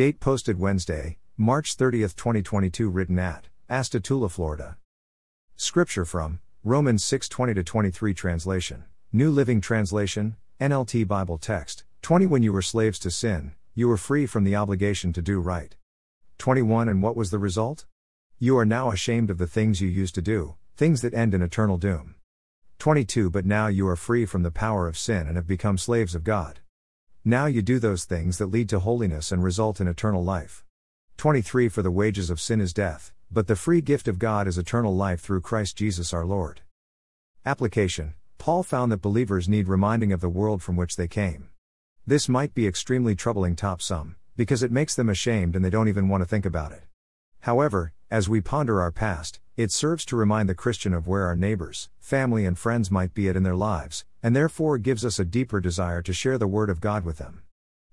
Date posted Wednesday, March 30, 2022, written at Astatula, Florida. Scripture from Romans 6 20 23 translation, New Living Translation, NLT Bible text 20 When you were slaves to sin, you were free from the obligation to do right. 21 And what was the result? You are now ashamed of the things you used to do, things that end in eternal doom. 22 But now you are free from the power of sin and have become slaves of God. Now you do those things that lead to holiness and result in eternal life. 23 For the wages of sin is death, but the free gift of God is eternal life through Christ Jesus our Lord. Application Paul found that believers need reminding of the world from which they came. This might be extremely troubling top some, because it makes them ashamed and they don't even want to think about it. However, as we ponder our past, it serves to remind the Christian of where our neighbors, family, and friends might be at in their lives, and therefore gives us a deeper desire to share the Word of God with them.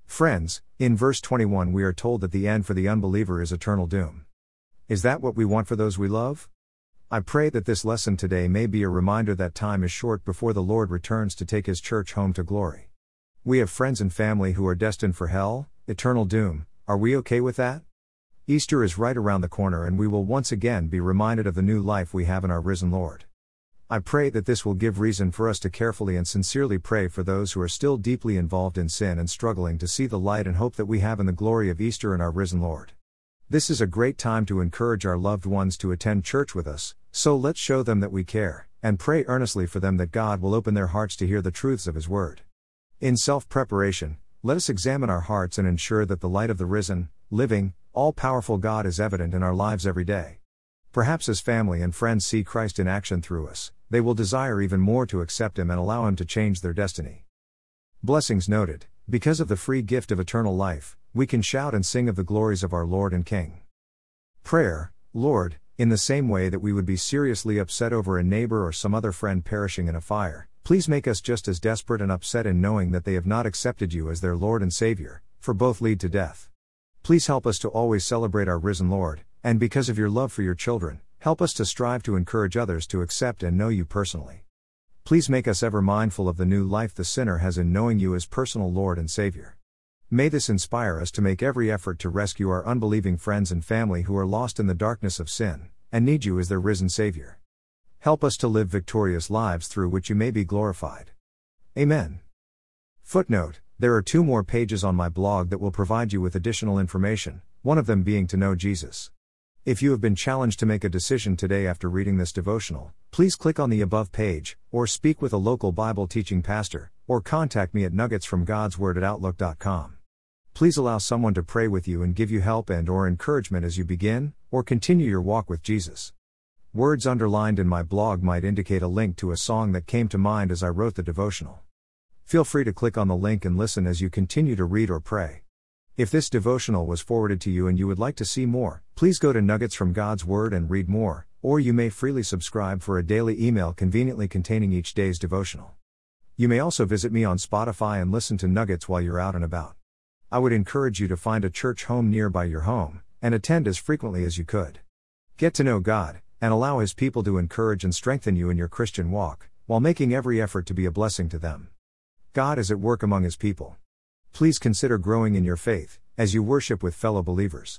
Friends, in verse 21 we are told that the end for the unbeliever is eternal doom. Is that what we want for those we love? I pray that this lesson today may be a reminder that time is short before the Lord returns to take His church home to glory. We have friends and family who are destined for hell, eternal doom, are we okay with that? Easter is right around the corner and we will once again be reminded of the new life we have in our risen Lord. I pray that this will give reason for us to carefully and sincerely pray for those who are still deeply involved in sin and struggling to see the light and hope that we have in the glory of Easter and our risen Lord. This is a great time to encourage our loved ones to attend church with us, so let's show them that we care, and pray earnestly for them that God will open their hearts to hear the truths of His Word. In self preparation, let us examine our hearts and ensure that the light of the risen, living, all powerful God is evident in our lives every day. Perhaps as family and friends see Christ in action through us, they will desire even more to accept Him and allow Him to change their destiny. Blessings noted, because of the free gift of eternal life, we can shout and sing of the glories of our Lord and King. Prayer, Lord, in the same way that we would be seriously upset over a neighbor or some other friend perishing in a fire, please make us just as desperate and upset in knowing that they have not accepted you as their Lord and Savior, for both lead to death. Please help us to always celebrate our risen Lord, and because of your love for your children, help us to strive to encourage others to accept and know you personally. Please make us ever mindful of the new life the sinner has in knowing you as personal Lord and Savior. May this inspire us to make every effort to rescue our unbelieving friends and family who are lost in the darkness of sin, and need you as their risen Savior. Help us to live victorious lives through which you may be glorified. Amen. Footnote There are two more pages on my blog that will provide you with additional information, one of them being to know Jesus. If you have been challenged to make a decision today after reading this devotional, please click on the above page, or speak with a local Bible teaching pastor, or contact me at nuggetsfromgodsword at outlook.com. Please allow someone to pray with you and give you help and or encouragement as you begin or continue your walk with Jesus. Words underlined in my blog might indicate a link to a song that came to mind as I wrote the devotional. Feel free to click on the link and listen as you continue to read or pray. If this devotional was forwarded to you and you would like to see more, please go to Nuggets from God's Word and read more, or you may freely subscribe for a daily email conveniently containing each day's devotional. You may also visit me on Spotify and listen to Nuggets while you're out and about. I would encourage you to find a church home nearby your home, and attend as frequently as you could. Get to know God, and allow His people to encourage and strengthen you in your Christian walk, while making every effort to be a blessing to them. God is at work among His people. Please consider growing in your faith, as you worship with fellow believers.